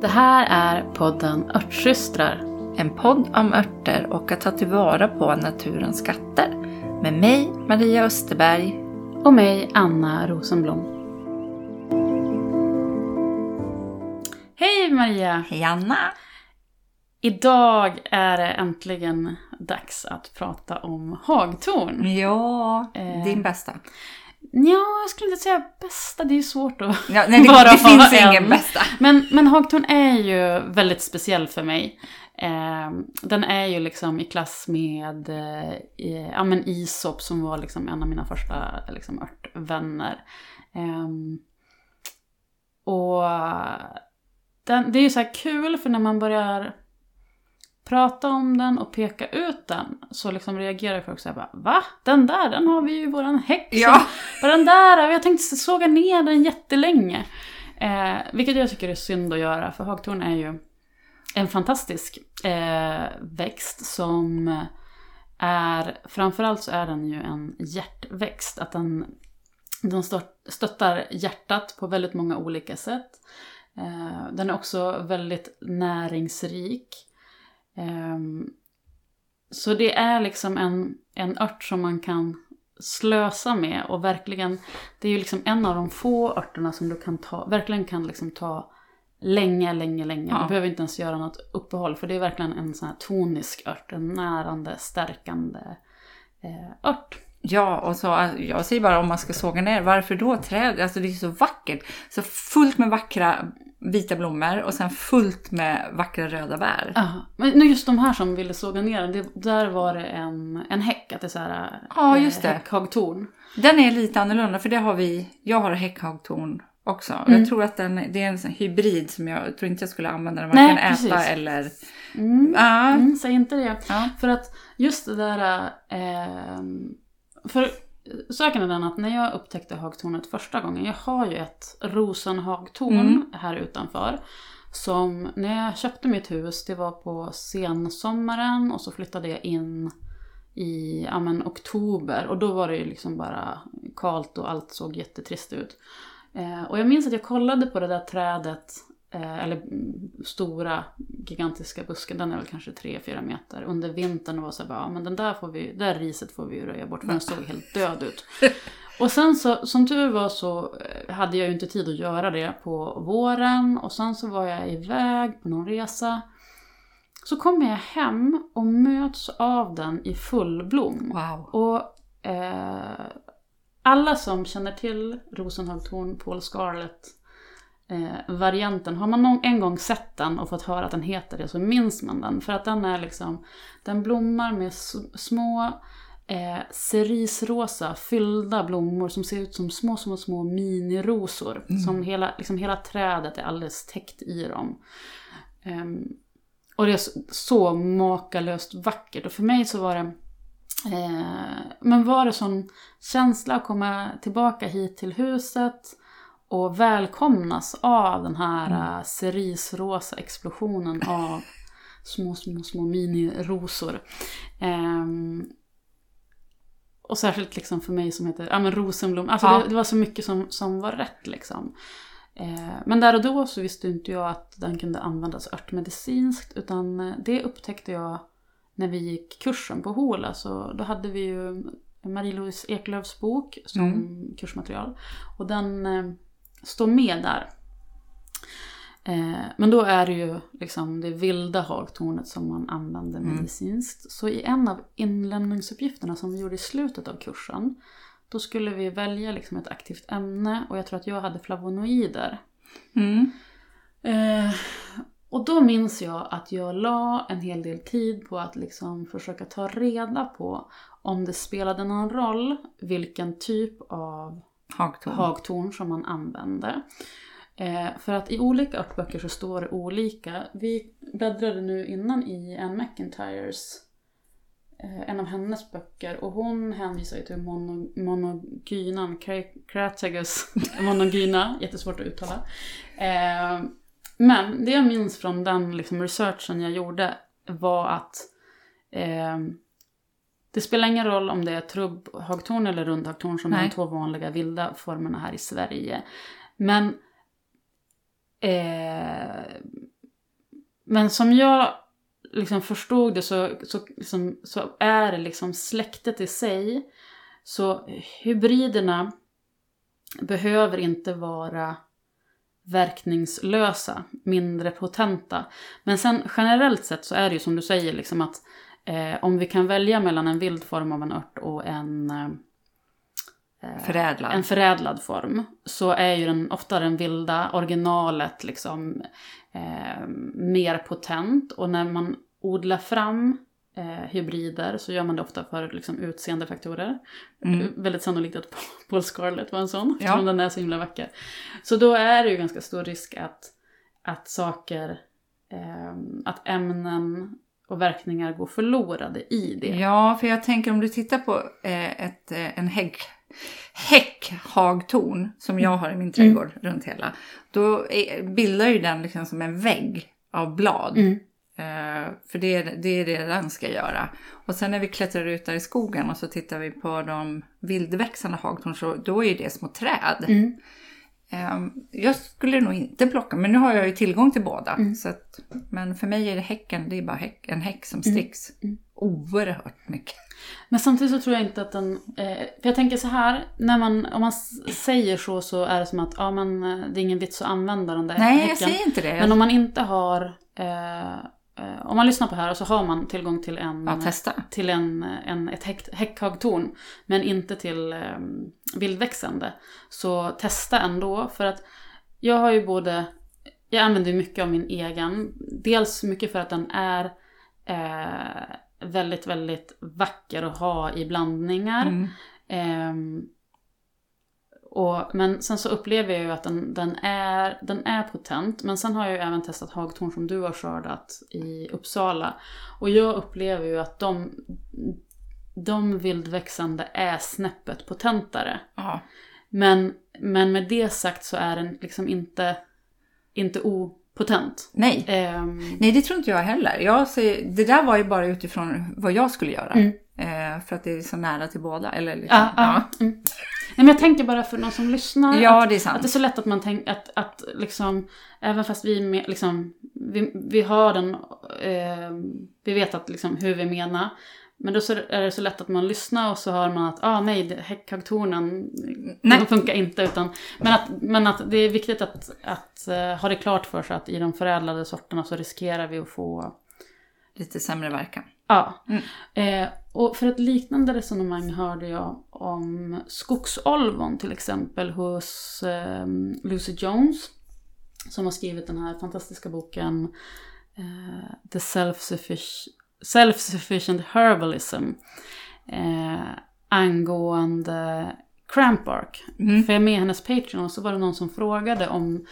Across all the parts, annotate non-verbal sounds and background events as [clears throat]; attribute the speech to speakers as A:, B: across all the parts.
A: Det här är podden Örtsystrar.
B: En podd om örter och att ta tillvara på naturens skatter. Med mig, Maria Österberg.
A: Och mig, Anna Rosenblom. Hej Maria!
B: Hej Anna!
A: Idag är det äntligen dags att prata om hagtorn.
B: Ja,
A: Eh.
B: din bästa.
A: Ja, jag skulle inte säga bästa, det är ju svårt att
B: Ja, nej, det,
A: bara
B: det finns
A: en.
B: ingen bästa.
A: Men, men hagtorn är ju väldigt speciell för mig. Eh, den är ju liksom i klass med eh, ja, men isop som var liksom en av mina första liksom, örtvänner. Ehm, och den, det är ju så här kul för när man börjar prata om den och peka ut den så liksom reagerar folk så här bara Va? Den där, den har vi ju i våran häck.
B: Ja.
A: den där, vi har tänkt såga ner den jättelänge. Eh, vilket jag tycker är synd att göra, för hagtorn är ju en fantastisk eh, växt som är, framförallt så är den ju en hjärtväxt. Att den, den stöttar hjärtat på väldigt många olika sätt. Eh, den är också väldigt näringsrik. Ehm, så det är liksom en, en ört som man kan slösa med och verkligen, det är ju liksom en av de få örterna som du kan ta, verkligen kan liksom ta länge, länge, länge.
B: Ja.
A: Du behöver inte ens göra något uppehåll för det är verkligen en sån här tonisk ört, en närande, stärkande eh, ört.
B: Ja, och så, alltså, jag säger bara om man ska såga ner, varför då träd? Alltså det är så vackert. Så fullt med vackra vita blommor och sen fullt med vackra röda bär.
A: Ja, men nu just de här som ville såga ner det, där var det en, en häck, att det är så här,
B: Ja, just det.
A: häckhagtorn.
B: Den är lite annorlunda för det har vi, jag har häckhagtorn också.
A: Mm.
B: Jag tror att den, det är en hybrid som jag tror inte jag skulle använda den
A: Nej,
B: varken äta
A: precis.
B: eller...
A: Mm.
B: Ja.
A: Mm, säg inte det.
B: Ja.
A: För att just det där... Eh, för saken är den att när jag upptäckte hagtornet första gången, jag har ju ett rosenhagtorn
B: Mm.
A: här utanför. Som när jag köpte mitt hus, det var på sensommaren och så flyttade jag in i ja, men, oktober och då var det ju liksom bara kalt och allt såg jättetrist ut. Eh, och jag minns att jag kollade på det där trädet, eller mm, stora gigantiska busken, den är väl kanske 3-4 meter, under vintern var så här, ja, men den där, får vi, det där riset får vi ju röja bort för den såg helt död ut. [laughs] Och sen så, som tur var så eh, hade jag ju inte tid att göra det på våren och sen så var jag iväg på någon resa. Så kommer jag hem och möts av den i full blom.
B: Wow.
A: Och eh, alla som känner till Rosenhagtorn, Paul Scarlett eh, varianten, har man någon, en gång sett den och fått höra att den heter det så minns man den. För att den är liksom, den blommar med små eh, cerisrosa fyllda blommor som ser ut som små, små, små minirosor. Som hela, liksom hela trädet är alldeles täckt i dem. Ehm, och det är så, så makalöst vackert. Och för mig så var det Eh, men var det sån känsla att komma tillbaka hit till huset och välkomnas av den här mm. cerisrosa explosionen av små, små, små minirosor. Ehm, och särskilt liksom för mig som heter ja, men Rosenblom. Alltså
B: Ja.
A: det, det var så mycket som, som var rätt liksom. Eh, men där och då så visste inte jag att den kunde användas örtmedicinskt utan eh, det upptäckte jag när vi gick kursen på Hola. Så då hade vi ju Marie-Louise Eklöfs bok som kursmaterial. Och den står med där. Eh, men då är det ju liksom det vilda hagtornet som man använder
B: Mm.
A: medicinskt. Så i en av inlämningsuppgifterna som vi gjorde i slutet av kursen. Då skulle vi välja liksom ett aktivt ämne och jag tror att jag hade flavonoider.
B: Mm.
A: Eh, och då minns jag att jag la en hel del tid på att liksom försöka ta reda på om det spelade någon roll vilken typ av
B: Hagtorn.
A: hagtorn som man använde. Eh, för att i olika örtböcker så står det olika. Vi bläddrade nu innan i Anne McIntyres, eh, en av hennes böcker, och hon hänvisar ju till mono, monogynan, Cratagus [laughs] monogyna, jättesvårt att uttala. Eh, men det jag minns från den liksom, researchen jag gjorde var att eh, det spelar ingen roll om det är trubbhagtorn eller rundhagtorn som är
B: Nej.
A: de två vanliga vilda formerna här i Sverige. Men Eh, men som jag liksom förstod det så, så, liksom, så är det liksom släktet i sig. Så hybriderna behöver inte vara verkningslösa, mindre potenta. Men sen generellt sett så är det ju som du säger liksom att eh, om vi kan välja mellan en vild form av en ört och en eh,
B: Förädlad.
A: en förädlad form så är ju den, ofta den vilda originalet liksom eh, mer potent och när man odlar fram eh, hybrider så gör man det ofta för liksom, utseendefaktorer.
B: Mm.
A: Väldigt sannolikt att Paul Scarlett var en sån,
B: Ja.
A: eftersom den är så himla vacker. Så då är det ju ganska stor risk att, att saker, eh, att ämnen och verkningar går förlorade i det.
B: Ja, för jag tänker om du tittar på eh, ett, eh, en häck, häckhagtorn som jag har i min trädgård runt hela. Då bildar ju den liksom som en vägg av blad.
A: Mm.
B: Eh, för det är, det är det den ska göra. Och sen när vi klättrar ut där i skogen och så tittar vi på de vildväxande hagtorn så då är det små träd.
A: Mm.
B: Eh, jag skulle nog inte plocka, men nu har jag ju tillgång till båda.
A: Mm.
B: Så att, men för mig är det häcken, det är bara häck, en häck som sticks.
A: Mm.
B: Oerhört mycket.
A: Men samtidigt så tror jag inte att den... Eh, för jag tänker så här, när man, om man säger så så är det som att ja, men, eh, det är ingen vits att använda den där
B: Nej,
A: häcken.
B: jag säger inte det.
A: Men om man inte har... Eh, om man lyssnar på här och så har man tillgång till en...
B: Ja, testa.
A: till en, en, ett häck, häckhagtorn men inte till eh, vildväxande. Så testa ändå för att jag har ju både, jag använder mycket av min egen, dels mycket för att den är eh, väldigt, väldigt vacker att ha i blandningar.
B: Mm.
A: Ehm, och, men sen så upplever jag ju att den, den, är, den är potent. Men sen har jag ju även testat hagtorn som du har skördat i Uppsala. Och jag upplever ju att de, de vildväxande är snäppet potentare. Men, men med det sagt så är den liksom inte, inte opotent.
B: Nej.
A: Ehm,
B: Nej, det tror inte jag heller. Jag säger, det där var ju bara utifrån vad jag skulle göra.
A: Mm.
B: Eh, för att det är så nära till båda. Eller liksom,
A: ja, ja. Mm. Nej, men jag tänker bara för någon som lyssnar.
B: Ja,
A: att,
B: det är sant.
A: Att det är så lätt att man tänker att, att liksom, även fast vi, med, liksom, vi, vi har den, eh, vi vet att liksom, hur vi menar. Men då så är det så lätt att man lyssnar och så hör man att ah, nej, de funkar inte. Utan, men, att, men att det är viktigt att, att eh, ha det klart för sig att i de förädlade sorterna så riskerar vi att få
B: Lite sämre verkan.
A: Ja.
B: Mm.
A: Eh, och för ett liknande resonemang hörde jag om skogsolvon till exempel hos eh, Lucy Jones. Som har skrivit den här fantastiska boken eh, The Self-Suffic- Self-Sufficient Herbalism. Eh, angående Crampbark.
B: Mm.
A: För jag är med i hennes Patreon och så var det någon som frågade om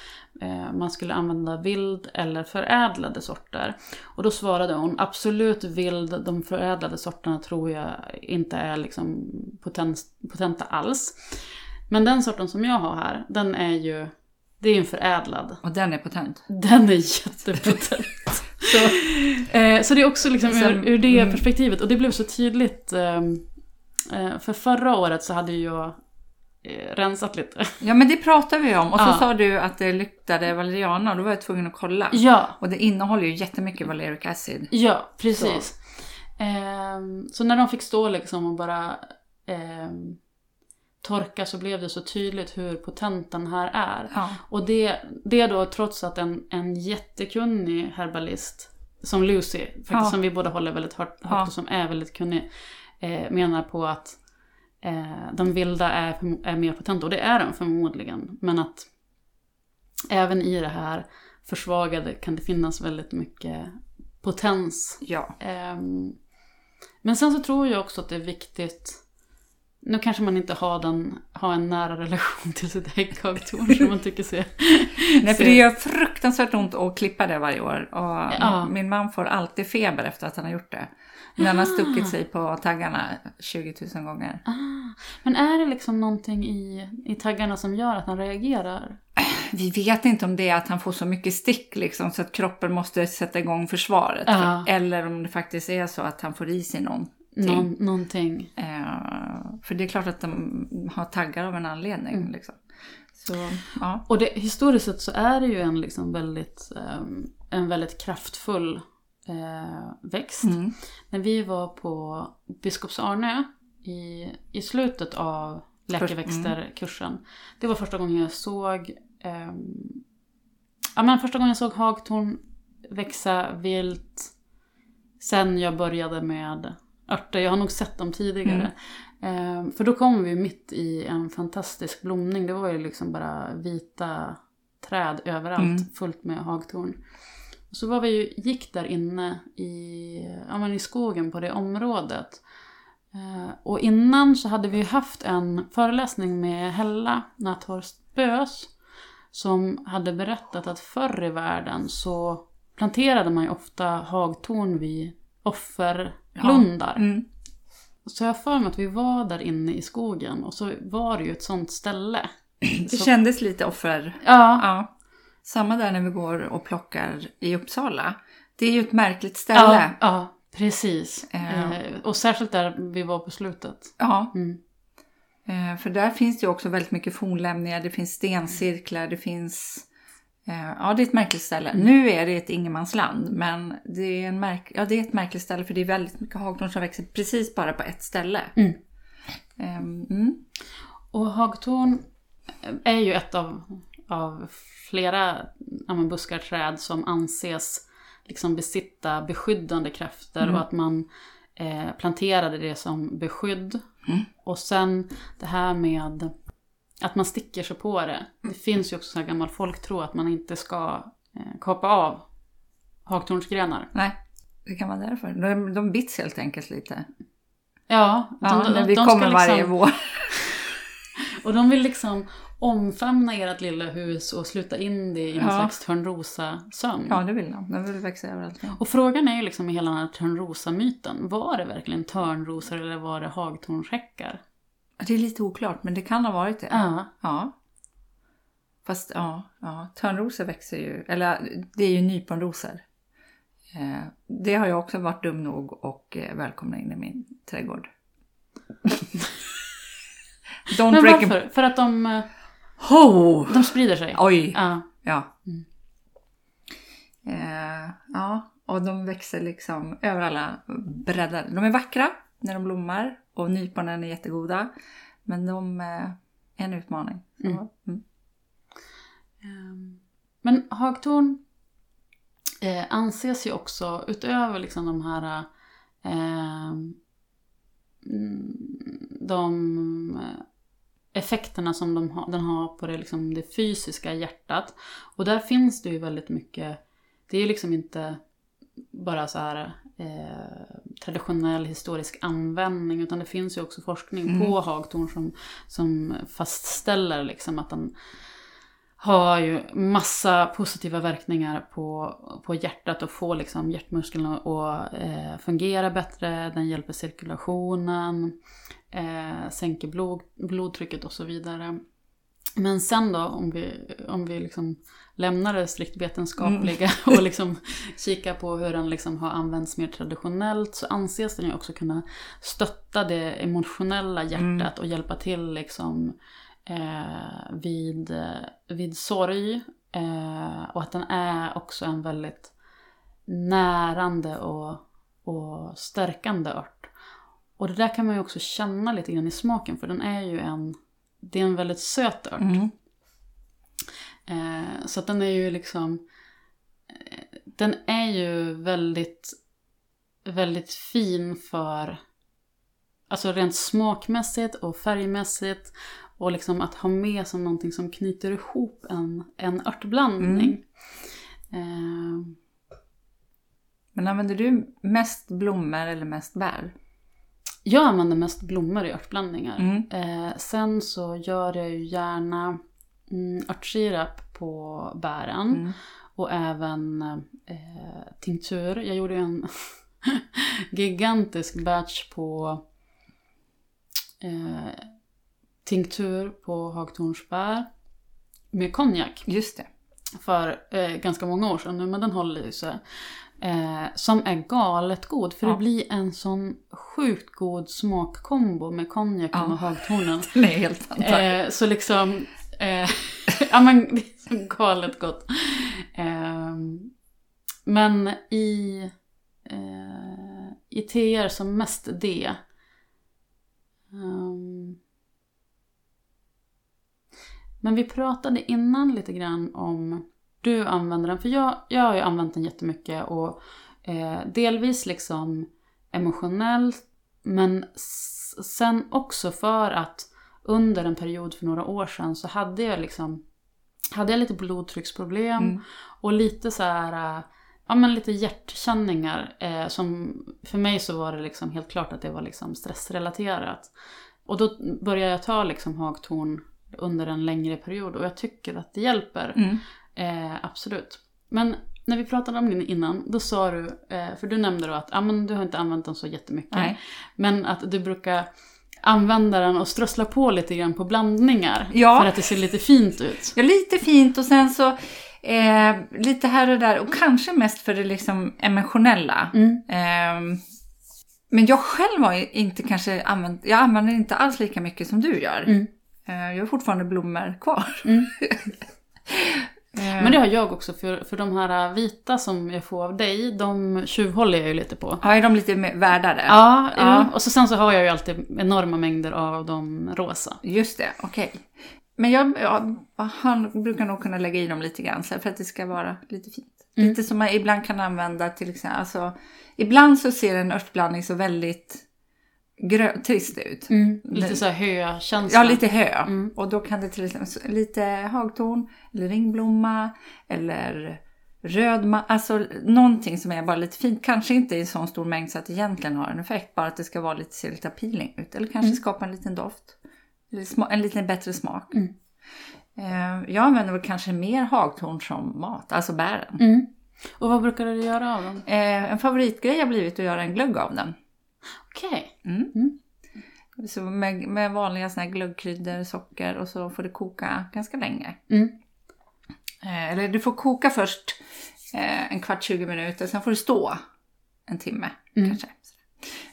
A: man skulle använda vild eller förädlade sorter. Och då svarade hon absolut vild, de förädlade sorterna tror jag inte är liksom potent, potenta alls. Men den sorten som jag har här, den är ju, det är ju en förädlad.
B: Och den är potent.
A: Den är jättepotent. [laughs] så, eh, så det är också liksom ur, ur det
B: mm.
A: perspektivet. Och det blev så tydligt. Eh, eh, för förra året så hade jag eh, rensat lite. [laughs]
B: Ja, men det pratade vi om. Och så
A: Ja.
B: sa du att det luktade valeriana och då var jag tvungen att kolla.
A: Ja,
B: Och det innehåller ju jättemycket valeric acid.
A: ja precis. Så. så när de fick stå liksom och bara eh, torka så blev det så tydligt hur potent den här är.
B: Ja.
A: Och det, det då trots att en, en jättekunnig herbalist som Lucy, faktiskt
B: Ja.
A: som vi båda håller väldigt högt, och som är väldigt kunnig, eh, menar på att eh, de vilda är, är mer potenta. Och det är de förmodligen. Men att även i det här försvagade kan det finnas väldigt mycket potens.
B: Ja.
A: Ehm, men sen så tror jag också att det är viktigt nu kanske man inte har, den, har en nära relation till sitt häckhagtorn som man tycker ser... [laughs]
B: Nej, för det gör fruktansvärt ont att klippa det varje år. Och
A: Ja.
B: Min man får alltid feber efter att han har gjort det. När har stuckit sig på taggarna 20 000 gånger.
A: Ah, men är det liksom någonting i, i taggarna som gör att han reagerar?
B: Vi vet inte om det är att han får så mycket stick liksom, så att kroppen måste sätta igång försvaret.
A: Ja.
B: Eller om det faktiskt är så att han får i sig någonting.
A: Någon, någonting.
B: Eh, för det är klart att de har taggar av en anledning.
A: Mm.
B: Liksom. Så, ja.
A: Och det, historiskt sett så är det ju en liksom väldigt, ehm, en väldigt kraftfull eh, växt.
B: Mm.
A: När vi var på Biskops-Arnö i, i slutet av läkeväxterkursen. Det var första gången jag såg ehm, ja, men första gången jag såg hagtorn växa vilt. Sen jag började med örter. Jag har nog sett dem tidigare. Ehm, för då kom vi mitt i en fantastisk blomning. Det var ju liksom bara vita träd överallt.
B: Mm.
A: Fullt med hagtorn. Så var vi ju, gick där inne i, ja, men i skogen på det området. Eh, och innan så hade vi haft en föreläsning med Hella Nathorst Bös. Som hade berättat att förr i världen så planterade man ju ofta hagtorn vid offerlundar.
B: Mm.
A: Så jag har för mig att vi var där inne i skogen och så var det ju ett sånt ställe. [clears throat]
B: Det
A: Så-
B: kändes lite offer.
A: Ja,
B: Ja. Samma där när vi går och plockar i Uppsala. Det är ju ett märkligt ställe.
A: ja, ja precis.
B: Eh.
A: Eh, och särskilt där vi var på slutet.
B: Ja,
A: Mm.
B: eh, för där finns det ju också väldigt mycket fornlämningar, det finns stencirklar, det finns... eh, Ja, det är ett märkligt ställe. Nu är det ett ingenmansland, men det är, en märk... ja, det är ett märkligt ställe för det är väldigt mycket hagtorn som växer precis bara på ett ställe.
A: Mm.
B: Ehm, Mm.
A: Och hagtorn är ju ett av, av flera ja, men buskarträd som anses liksom besitta beskyddande krafter
B: Mm.
A: och att man eh, planterade det som beskydd.
B: Mm.
A: Och sen det här med att man sticker sig på det. Det finns ju också så här gammal folktro att man inte ska eh, kapa av hagtornsgrenar.
B: Nej, det kan vara därför. De, de bits helt enkelt lite.
A: Ja,
B: Ja,
A: de-
B: vi
A: de
B: kommer varje
A: liksom-
B: vår. [laughs]
A: Och de vill liksom omfamna ert lilla hus och sluta in det i en
B: Ja.
A: slags Törnrosa-sömn.
B: Ja, det vill de. De vill växa överallt.
A: Och frågan är ju liksom i hela den här Törnrosa-myten, var det verkligen törnrosor eller var det hagtornshäckar?
B: Det är lite oklart, men det kan ha varit det.
A: Ja.
B: Ja. Fast ja, ja. törnrosor växer ju, eller det är ju nyponrosor. Eh, det har jag också varit dum nog och eh, välkomna in i min trädgård. [laughs] Don't
A: Men
B: break a...
A: varför? För att de,
B: Ho!
A: de sprider sig?
B: Oj!
A: Ja.
B: Ja.
A: Mm.
B: Eh, ja, och de växer liksom över alla breddar. De är vackra när de blommar och nyponen är jättegoda. Men de eh, är en utmaning.
A: Mm.
B: mm.
A: Ehm, Men hagtorn eh, anses ju också, utöver liksom de här eh, mm, de effekterna som de har, den har på det, liksom, det fysiska hjärtat. Och där finns det ju väldigt mycket, det är liksom inte bara så här eh, traditionell historisk användning utan det finns ju också forskning
B: Mm.
A: på hagtorn som, som fastställer liksom att den har ju massa positiva verkningar på, på hjärtat och får liksom hjärtmusklerna att eh, fungera bättre. Den hjälper cirkulationen, eh, sänker blod, blodtrycket och så vidare. Men sen då om vi, om vi liksom lämnar det strikt vetenskapliga [laughs] och liksom kikar på hur den liksom har använts mer traditionellt så anses den ju också kunna stötta det emotionella hjärtat och hjälpa till liksom eh, vid, vid sorg. Eh, och att den är också en väldigt närande och, och stärkande ört. Och det där kan man ju också känna lite grann i smaken för den är ju en, det är en väldigt söt ört.
B: Mm.
A: Eh, så att den är ju liksom, eh, den är ju väldigt, väldigt fin för, alltså rent smakmässigt och färgmässigt. Och liksom att ha med som någonting som knyter ihop en, en örtblandning. Eh,
B: Men använder du mest blommor eller mest bär?
A: Jag använder mest blommor i örtblandningar.
B: Mm.
A: Eh, sen så gör jag ju gärna mm, örtsirap på bären.
B: Mm.
A: Och även eh, tinktur. Jag gjorde ju en [laughs] gigantisk batch på eh, tinktur på hagtornsbär med konjak
B: Just det.
A: för eh, ganska många år sedan nu, men den håller i sig. Eh, som är galet god, för
B: Ja.
A: det blir en sån sjukt god smakkombo med konjaken
B: Ja.
A: och hagtornen. [laughs]
B: Den är helt fantastisk.
A: Eh, så liksom, eh, [laughs] ja men det är så galet gott. Ehm, men i, eh, i TR som mest det. Ehm, men vi pratade innan lite grann om du använder den. För jag, jag har ju använt den jättemycket och eh, delvis liksom emotionellt. Men sen också för att under en period för några år sedan så hade jag liksom hade jag lite blodtrycksproblem
B: Mm.
A: och lite så här, ja men lite hjärtkänningar. Eh, som, för mig så var det liksom helt klart att det var liksom stressrelaterat. Och då började jag ta liksom hagtorn under en längre period och jag tycker att det hjälper.
B: Mm.
A: Eh, absolut. Men när vi pratade om det innan, då sa du, eh, för du nämnde då att ah, men du har inte använt den så jättemycket.
B: Nej.
A: Men att du brukar använda den och strössla på lite grann på blandningar.
B: Ja.
A: För att det ser lite fint ut.
B: Ja, lite fint och sen så eh, lite här och där och kanske mest för det liksom emotionella.
A: Mm.
B: Ehm, men jag själv har inte kanske använt, jag använder inte alls lika mycket som du gör.
A: Mm.
B: Eh, jag har fortfarande blommor kvar.
A: Mm. [laughs]
B: Eh,
A: Men det har jag också, för, för de här vita som jag får av dig, de tjuvhåller jag ju lite på.
B: Ja, är de lite värdare?
A: Ja,
B: Ja.
A: och så sen så har jag ju alltid enorma mängder av de rosa.
B: Just det, okej. Men jag, ja, han brukar nog kunna lägga i dem lite grann för att det ska vara lite fint.
A: Mm.
B: Lite som man ibland kan använda till exempel. Alltså, ibland så ser en örtblandning så väldigt grö- trist ut.
A: Lite så här hökänsla.
B: Ja, lite hö.
A: Mm.
B: Och då kan det till exempel lite hagtorn eller ringblomma eller rödma. Alltså någonting som är bara lite fint. Kanske inte i så stor mängd så att det egentligen har en effekt. Bara att det ska vara lite, se lite appealing ut. Eller kanske
A: Mm.
B: skapa en liten doft. En lite bättre smak.
A: Mm.
B: Eh, jag använder väl kanske mer hagtorn som mat, alltså bären.
A: Mm. Och vad brukar du göra av dem?
B: Eh, en favoritgrej har blivit att göra en glögg av den.
A: Okej.
B: Mm.
A: Mm.
B: Så med, med vanliga såna här glöggkryddor, socker och så får det koka ganska länge.
A: Mm.
B: Eh, eller du får koka först eh, en kvart, 20 minuter, sen får det stå en timme
A: Mm.
B: kanske.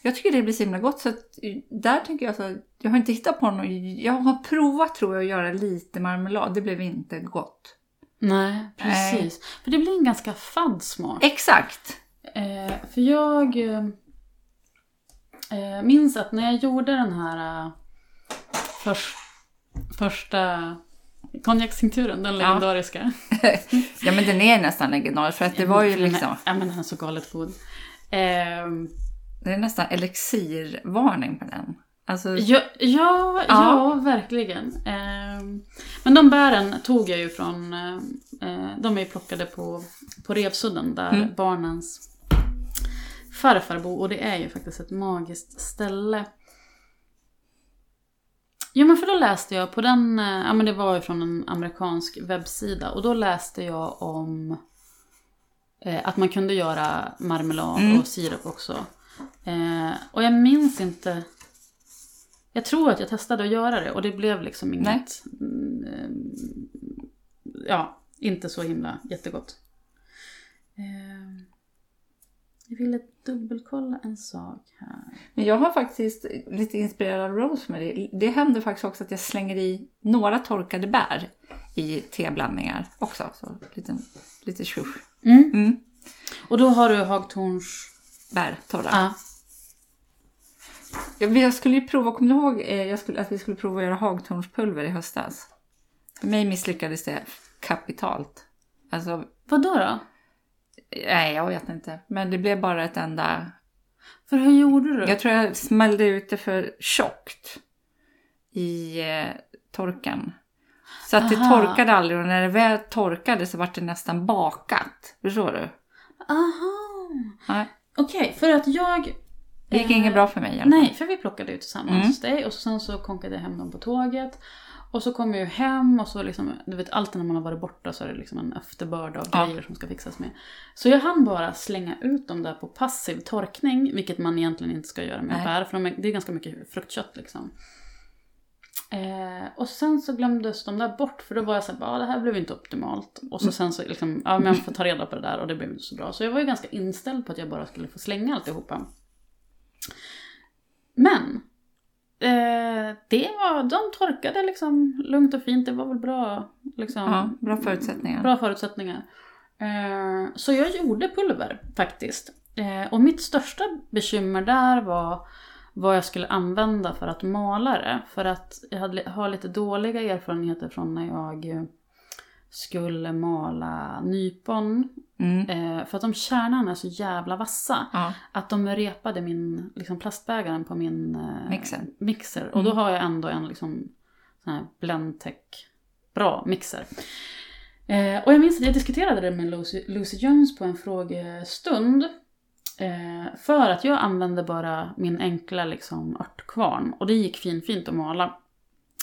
B: Jag tycker det blir så himla gott så att eh, där tänker jag så jag har inte hittat på något. Jag har provat tror jag att göra lite marmelad, det blev inte gott.
A: Nej, precis. För det blir en ganska fadd smak.
B: Exakt!
A: Eh, för jag eh, eh, minns att när jag gjorde den här eh, förs- första konjakstinkturen, den legendariska. [laughs]
B: Ja men den är nästan legendarisk för att det var ju liksom,
A: Ja men den är så galet god. Ehm,
B: det är nästan elixirvarning på den. Alltså,
A: Ja, ja, ja. verkligen. Ehm, men de bären tog jag ju från, eh, eh, de är ju plockade på, på Revsudden där
B: Mm.
A: barnens farfar bor och det är ju faktiskt ett magiskt ställe. Jo men för då läste jag på den, eh, ja men det var ju från en amerikansk webbsida och då läste jag om eh, att man kunde göra marmelad
B: Mm.
A: och sirap också. Eh, och jag minns inte jag tror att jag testade att göra det och det blev liksom inget... mm, eh, Ja, inte så himla jättegott. Eh, Jag ville dubbelkolla en sak här.
B: Men jag har faktiskt lite inspirerad av Rosemary. Det händer faktiskt också att jag slänger i några torkade bär i teblandningar också. Så lite, lite tjusch.
A: Mm.
B: Mm.
A: Och då har du hagtorns...
B: Bär, torra.
A: Ja.
B: Jag, jag skulle ju prova, kommer du ihåg eh, skulle, att vi skulle prova att göra hagtornspulver i höstas? För mig misslyckades det kapitalt. Alltså,
A: Vadå då?
B: Nej jag vet inte. Men det blev bara ett enda...
A: För hur gjorde du?
B: Jag tror jag smällde ut det för tjockt i eh, torken. Så att det
A: Aha.
B: torkade aldrig och när det väl torkade så var det nästan bakat. Förstår du?
A: Aha!
B: Nej,
A: Okej, för att jag...
B: det gick
A: eh,
B: inget bra för mig i alla fall.
A: Nej, för vi plockade ju tillsammans
B: Mm.
A: hos dig och sen så konkade jag hem dem på tåget. Och så kom jag ju hem och så liksom, du vet alltid när man har varit borta så är det liksom en efterbörd av
B: Ja.
A: grejer som ska fixas med. Så jag hann bara slänga ut dem där på passiv torkning, vilket man egentligen inte ska göra med
B: Nej.
A: bär, för de är, det är ganska mycket fruktkött liksom. Eh, och sen så glömdes de där bort för då var jag såhär, ja det här blev inte optimalt. Och så sen så liksom, ja men jag får ta reda på det där och det blev inte så bra. Så jag var ju ganska inställd på att jag bara skulle få slänga alltihopa. Men Eh, det var, de torkade liksom lugnt och fint. Det var väl bra, liksom,
B: Ja, bra förutsättningar.
A: bra förutsättningar. Eh, så jag gjorde pulver faktiskt. Eh, och mitt största bekymmer där var vad jag skulle använda för att mala det. För att jag hade, har lite dåliga erfarenheter från när jag eh, skulle mala nypon.
B: Mm.
A: Eh, för att de kärnan är så jävla vassa.
B: Ja.
A: Att de repade min liksom plastbägaren på min eh,
B: Mixer.
A: mixer. Och då har jag ändå en liksom, sån här Blendtec bra mixer. Eh, och jag minns att jag diskuterade det med Lucy, Lucy Jones på en frågestund. Eh, för att jag använde bara min enkla liksom, örtkvarn. Och det gick fin, fint att mala.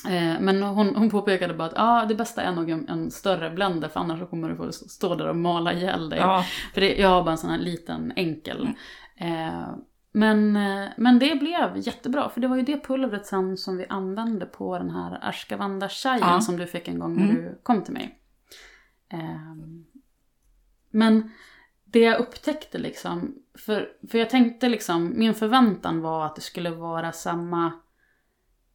A: Eh, men hon, hon påpekade bara att ah, det bästa är nog en, en större blender för annars så kommer du få stå där och mala ihjäl dig.
B: Ja.
A: För det, jag har bara en sån här liten enkel. Eh, men, eh, men det blev jättebra, för det var ju det pulvret sen som vi använde på den här Ashkavanda
B: Ja.
A: som du fick en gång när
B: Mm.
A: du kom till mig. Eh, men det jag upptäckte liksom, för, för jag tänkte liksom, min förväntan var att det skulle vara samma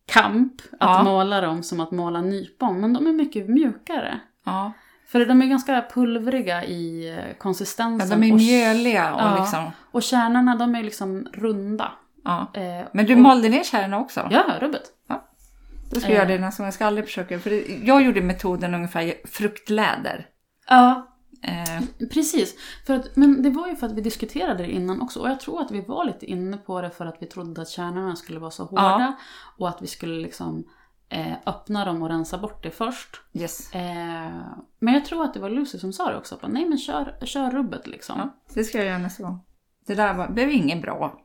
A: kamp att
B: Ja.
A: måla dem som att måla nypon, men de är mycket mjukare.
B: Ja.
A: För de är ganska pulvriga i eh,
B: ja,
A: konsistensen.
B: de är
A: och,
B: mjöliga och
A: Ja.
B: liksom...
A: och kärnorna de är liksom runda.
B: Ja.
A: Eh,
B: Men du
A: och-
B: malde ner kärnorna också?
A: Ja, rubbet.
B: Då ska jag göra
A: Eh.
B: det nästa gång. Jag ska aldrig försöka. För det, jag gjorde metoden ungefär fruktläder.
A: Ja,
B: Eh,
A: precis. För att, men det var ju för att vi diskuterade det innan också. Och jag tror att vi var lite inne på det för att vi trodde att kärnorna skulle vara så hårda. Och att vi skulle liksom eh, öppna dem och rensa bort det först.
B: yes.
A: Eh, men jag tror att det var Lucy som sa det också. Bara, Nej men kör, kör rubbet liksom.
B: Ja, det ska jag göra nästa gång. Det där var, blev inget bra.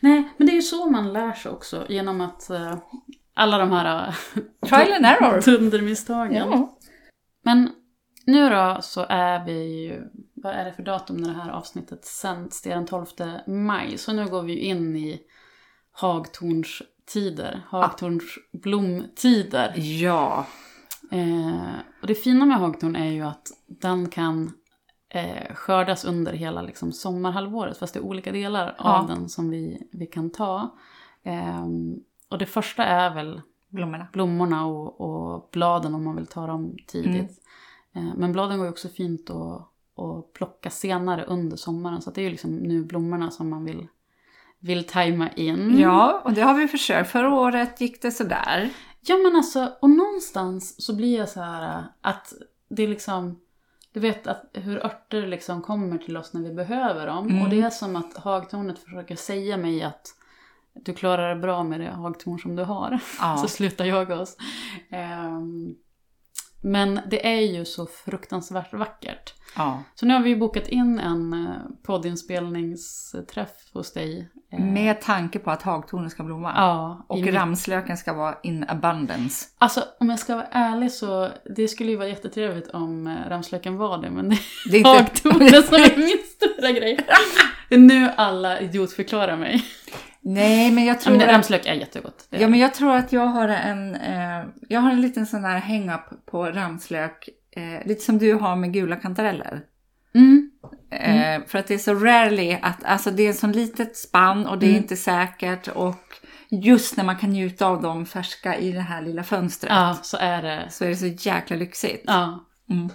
A: Nej, men det är ju så man lär sig också. Genom att eh, alla de här eh,
B: Trial and error. [laughs]
A: dundermisstagen.
B: Ja.
A: Men nu då så är vi ju, vad är det för datum när det här avsnittet sänds? Det är den 12 maj. Så nu går vi ju in i Hagtorns tider, Hagtorns blomtider.
B: Ja.
A: Eh, och det fina med Hagtorn är ju att den kan eh, skördas under hela liksom, sommarhalvåret. Fast det är olika delar
B: Ja.
A: av den som vi, vi kan ta. Eh, och det första är väl
B: Blommorna.
A: blommorna och, och bladen om man vill ta dem tidigt.
B: Mm.
A: Eh, Men bladen går ju också fint att, att plocka senare under sommaren. Så det är ju liksom nu blommorna som man vill, vill tajma in.
B: Ja, och det har vi försökt. Förra året gick det sådär.
A: Ja men alltså, och någonstans så blir jag så här äh, att det är liksom du vet att hur örter liksom kommer till oss när vi behöver dem.
B: Mm.
A: Och det är som att hagtornet försöker säga mig att du klarar det bra med det hagtorn som du har.
B: Ja. [laughs]
A: så sluta jaga oss. Ehm, men det är ju så fruktansvärt vackert.
B: ja.
A: Så nu har vi bokat in en eh, poddinspelningsträff hos dig. Eh,
B: Med tanke på att hagtornen ska blomma.
A: ja,
B: Och
A: mitt-
B: ramslöken ska vara in abundance.
A: Alltså om jag ska vara ärlig så det skulle ju vara jättetrevligt om eh, ramslöken var det men det
B: Det är
A: är [laughs]
B: inte...
A: hagtornet som är min stora grej. Är [laughs] nu alla idiotförklarar mig.
B: Nej, men jag
A: Ja,
B: tror
A: men
B: att...
A: ramslök är jättegott. Är
B: Ja, men jag tror att jag har en, eh, jag har en liten sån här hang-up på ramslök. Eh, lite som du har med gula kantareller.
A: Mm.
B: Eh, för att det är så rarely att, alltså det är en sån litet spann och det är
A: Mm.
B: inte säkert. Och just när man kan njuta av dem färska i det här lilla fönstret.
A: Ja, så är det.
B: Så är det så jäkla lyxigt.
A: Ja,
B: Mm.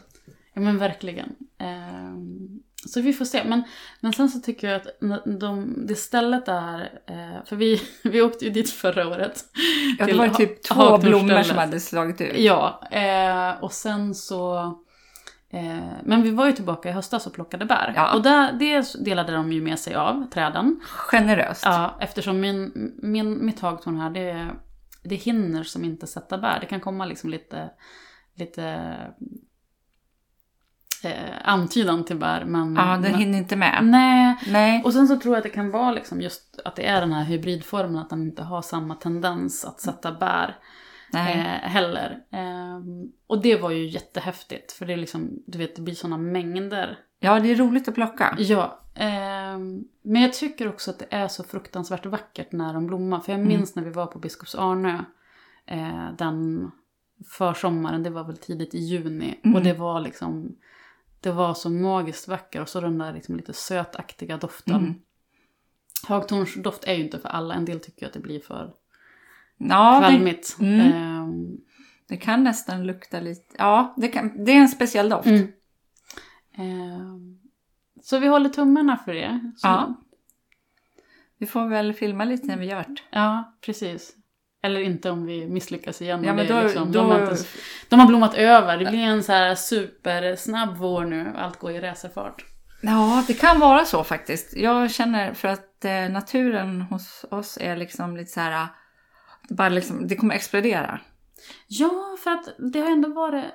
A: ja men verkligen. Ehm, så vi får se. Men, men sen så tycker jag att de, det stället där, eh, för vi, [laughs] vi åkte ju dit förra året.
B: Ja, det var typ två blommor som hade slagit ut.
A: Ja, eh, och sen så... Eh, men vi var ju tillbaka i höstas och plockade bär.
B: Ja.
A: Och där, det delade de ju med sig av, träden.
B: Generöst.
A: Ja, eftersom min, min, mitt hagtorn här, det, det hinner som inte sätta bär. Det kan komma liksom lite, lite eh, antydan till bär. Men,
B: Ja, den hinner inte med.
A: Nej,
B: Nej.
A: och sen så tror jag att det kan vara liksom just att det är den här hybridformen, att den inte har samma tendens att sätta bär eh, heller. Ehm, och det var ju jättehäftigt, för det är liksom, du vet, det blir sådana mängder.
B: Ja, det är roligt att plocka.
A: Ja, ehm, men jag tycker också att det är så fruktansvärt vackert när de blommar. För jag
B: Mm.
A: minns när vi var på Biskops Arnö, eh, den försommaren, det var väl tidigt i juni.
B: Mm.
A: Och det var liksom, det var så magiskt vackert. Och så den där liksom lite sötaktiga doften.
B: Mm.
A: Hagtornsdoft är ju inte för alla, en del tycker att det blir för
B: Ja, det,
A: kvalmigt.
B: mm.
A: Ehm,
B: det kan nästan lukta lite. Ja, det, kan, det är en speciell doft.
A: mm. Ehm, så vi håller tummarna för det. Så,
B: Ja. Vi får väl filma lite när vi gör det.
A: ja, precis. Eller inte om vi misslyckas igen.
B: Ja, men då,
A: liksom,
B: då,
A: de, har inte, de har blommat över. Det blir en så här supersnabb vår nu. Allt går i racerfart.
B: Ja, det kan vara så faktiskt. Jag känner för att eh, naturen hos oss är liksom lite så här... Det, bara liksom, det kommer explodera.
A: Ja, för att det har ändå varit...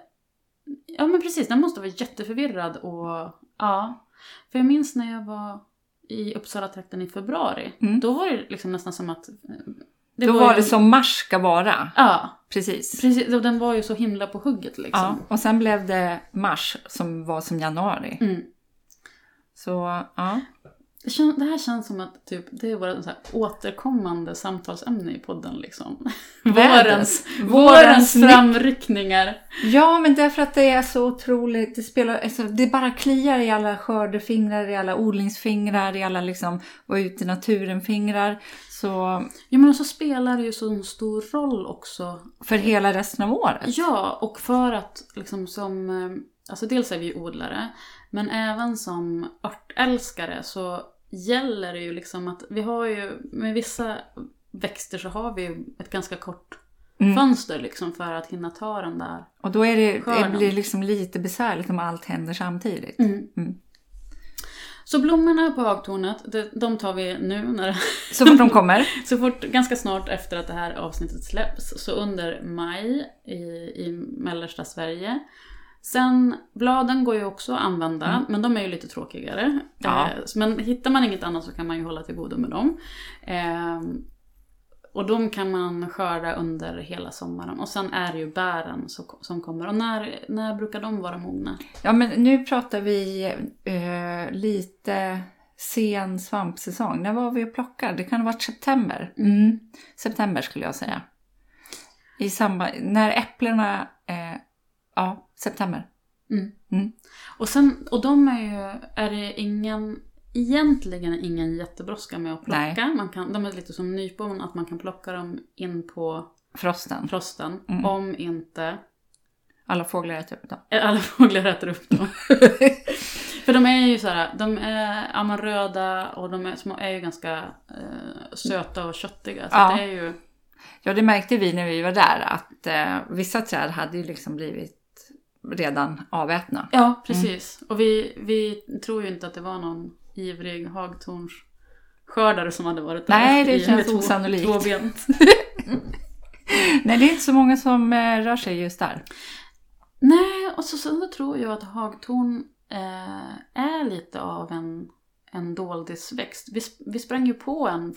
A: Ja men precis, den måste vara jätteförvirrad och... Ja. För jag minns när jag var i Uppsala-trakten i februari.
B: Mm.
A: Då var det liksom nästan som att... Det
B: Då var
A: ju-
B: det som mars ska vara.
A: Ja,
B: Precis.
A: precis. Och den var ju så himla på hugget
B: Ja,
A: liksom.
B: och sen blev det mars som var som januari.
A: Mm.
B: Så ja.
A: Det, här känns som att typ, det är här, återkommande samtalsämne i podden liksom. [laughs] Vårens,
B: Vårens
A: framryckningar.
B: Ja, men därför att det är så otroligt. Det, spelar, alltså, det bara kliar i alla skördefingrar, i alla odlingsfingrar, i alla liksom vara ute i naturen-fingrar. Så
A: Ja men så spelar det ju så en stor roll också
B: för hela resten av året.
A: Ja, och för att liksom som... Alltså dels är vi ju odlare, men även som örtälskare så gäller det ju liksom att vi har ju med vissa växter så har vi ju ett ganska kort
B: Mm.
A: fönster liksom för att hinna ta den där.
B: Och då är det, det
A: Skörden.
B: blir liksom lite besvärligt om allt händer samtidigt. Mm.
A: Så blommorna på hagtornet, det- de tar vi nu när
B: Så fort de kommer. [laughs]
A: Så fort, ganska snart efter att det här avsnittet släpps, så under maj i, i mellersta Sverige. Sen, bladen går ju också att använda, men de är ju lite tråkigare.
B: Ja.
A: Eh, men hittar man inget annat så kan man ju hålla till godo med dem. Eh, och de kan man skörda under hela sommaren. Och sen är det ju bären så, som kommer. Och när, när brukar de vara mogna?
B: Ja, men nu pratar vi eh, lite sen svampsäsong. När var vi och plockade? Det kan ha varit september. Mm. September skulle jag säga. I samband, när äpplena... Ja, september.
A: Mm.
B: Mm.
A: Och, sen, och de är ju, är det ingen, egentligen ingen jättebrådska med att plocka.
B: Nej.
A: Man kan, de är lite som nypon, att man kan plocka dem in på
B: Frosten.
A: frosten.
B: Mm.
A: Om inte
B: Alla fåglar äter upp dem. [laughs]
A: alla fåglar äter upp dem. [laughs] För de är ju så här, de är röda och de är, små, är ju ganska eh, söta och köttiga. Så
B: Ja.
A: det är ju,
B: Ja, det märkte vi när vi var där att eh, vissa träd hade ju liksom blivit redan avätna.
A: ja precis. Och vi, vi tror ju inte att det var någon ivrig hagtornsskördare som hade varit där.
B: Nej, det
A: i-
B: känns
A: två-
B: osannolikt.
A: Tvåbent. [laughs] [laughs]
B: Nej, det är inte så många som eh, rör sig just där.
A: Nej, och så, så tror jag att hagtorn eh, är lite av en, en doldisväxt. Vi, vi sprang ju på en,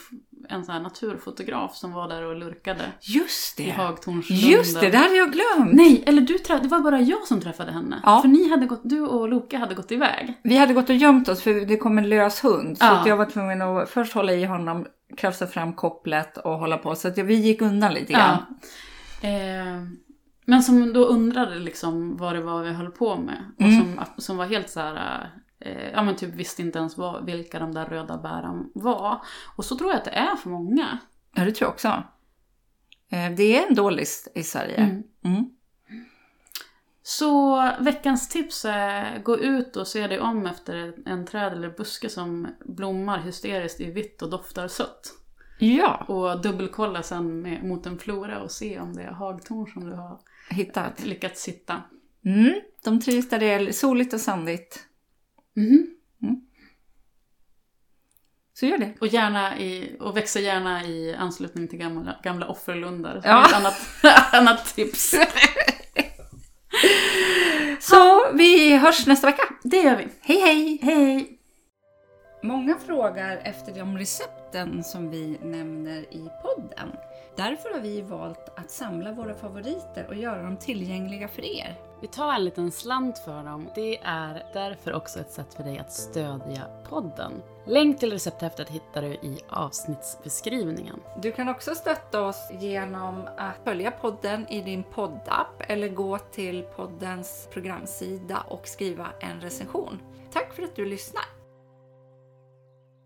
A: en sån naturfotograf som var där och lurkade
B: Just
A: i
B: det!
A: Hagtornslunden.
B: Just det, det hade jag glömt!
A: Nej, eller du det var bara jag som träffade henne.
B: Ja.
A: För ni hade gått, du och Loke hade gått iväg.
B: Vi hade gått och gömt oss för det kom en lös hund. Så
A: Ja.
B: jag var tvungen att först hålla i honom, krafsa fram kopplet och hålla på. Så att vi gick undan lite grann.
A: Eh, men som då undrade liksom vad det var vi höll på med. Och
B: Mm.
A: som, som var helt så här... Eh, ja men typ visste inte ens vad, vilka de där röda bären var. Och så tror jag att det är för många.
B: Ja, det tror jag också. Eh, Det är en dålig i Sverige.
A: Mm.
B: Mm.
A: Så veckans tips är gå ut och se dig om efter en träd eller buske som blommar hysteriskt i vitt och doftar sött.
B: Ja,
A: Och dubbelkolla sen med, mot en flora och se om det är hagtorn som du har
B: hittat.
A: lyckats sitta.
B: Mm. De trivs där det är soligt och sandigt.
A: Mhm.
B: Så gör det.
A: Och, gärna i, och växer gärna i anslutning till gamla, gamla offerlundar. Så
B: Ja.
A: Ett annat, [laughs] annat tips. [laughs]
B: Så vi hörs nästa vecka.
A: Det gör vi.
B: Hej hej!
A: Hej!
B: Många frågar efter de recepten som vi nämner i podden. Därför har vi valt att samla våra favoriter och göra dem tillgängliga för er.
A: Vi tar en liten slant för dem. Det är därför också ett sätt för dig att stödja podden. Länk till recepthäftet hittar du i avsnittsbeskrivningen.
B: Du kan också stötta oss genom att följa podden i din poddapp eller gå till poddens programsida och skriva en recension. Tack för att du lyssnar!